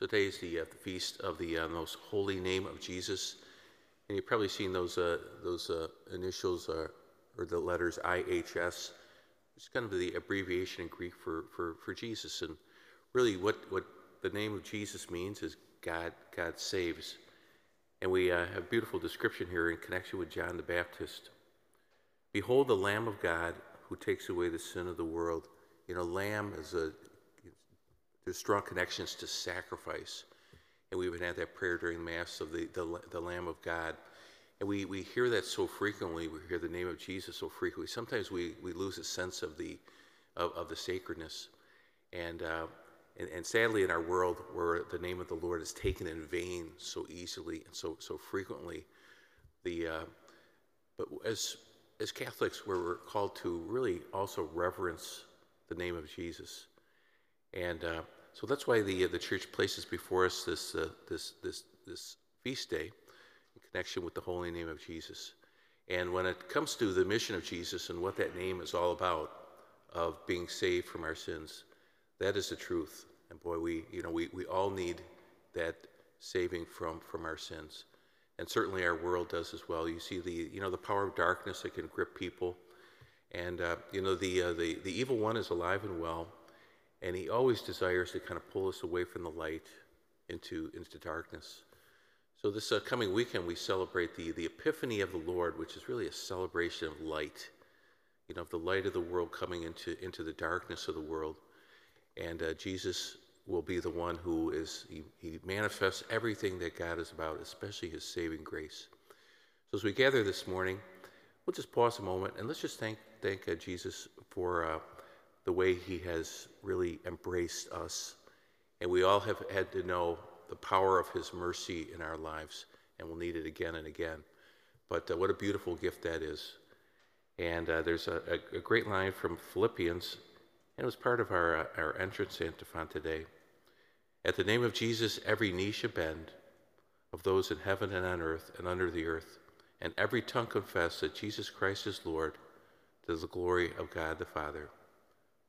So today is the, uh, the feast of the uh, most holy name of Jesus. And you've probably seen those, uh, those uh, initials uh, or the letters IHS. It's kind of the abbreviation in Greek for, for, for Jesus. And really, what, what the name of Jesus means is God, God saves. And we uh, have a beautiful description here in connection with John the Baptist. Behold the Lamb of God who takes away the sin of the world. You know, lamb is a there's strong connections to sacrifice. And we even had that prayer during Mass of the, the, the Lamb of God. And we, we hear that so frequently. We hear the name of Jesus so frequently. Sometimes we, we lose a sense of the, of, of the sacredness. And, uh, and, and sadly, in our world where the name of the Lord is taken in vain so easily and so, so frequently, the, uh, but as, as Catholics, we're called to really also reverence the name of Jesus. And uh, so that's why the, uh, the church places before us this, uh, this, this, this feast day in connection with the holy name of Jesus. And when it comes to the mission of Jesus and what that name is all about, of being saved from our sins, that is the truth. And boy, we, you know, we, we all need that saving from, from our sins. And certainly our world does as well. You see the, you know, the power of darkness that can grip people. And, uh, you know, the, uh, the, the evil one is alive and well and he always desires to kind of pull us away from the light into, into darkness. So this uh, coming weekend, we celebrate the, the Epiphany of the Lord, which is really a celebration of light, you know, of the light of the world coming into, into the darkness of the world. And uh, Jesus will be the one who is, he, he manifests everything that God is about, especially his saving grace. So as we gather this morning, we'll just pause a moment and let's just thank, thank uh, Jesus for uh, the way he has really embraced us. And we all have had to know the power of his mercy in our lives, and we'll need it again and again. But uh, what a beautiful gift that is. And uh, there's a, a, a, great line from Philippians, and it was part of our, uh, our entrance antiphon today. At the name of Jesus, every knee shall bend, of those in heaven and on earth and under the earth, and every tongue confess that Jesus Christ is Lord, to the glory of God the Father.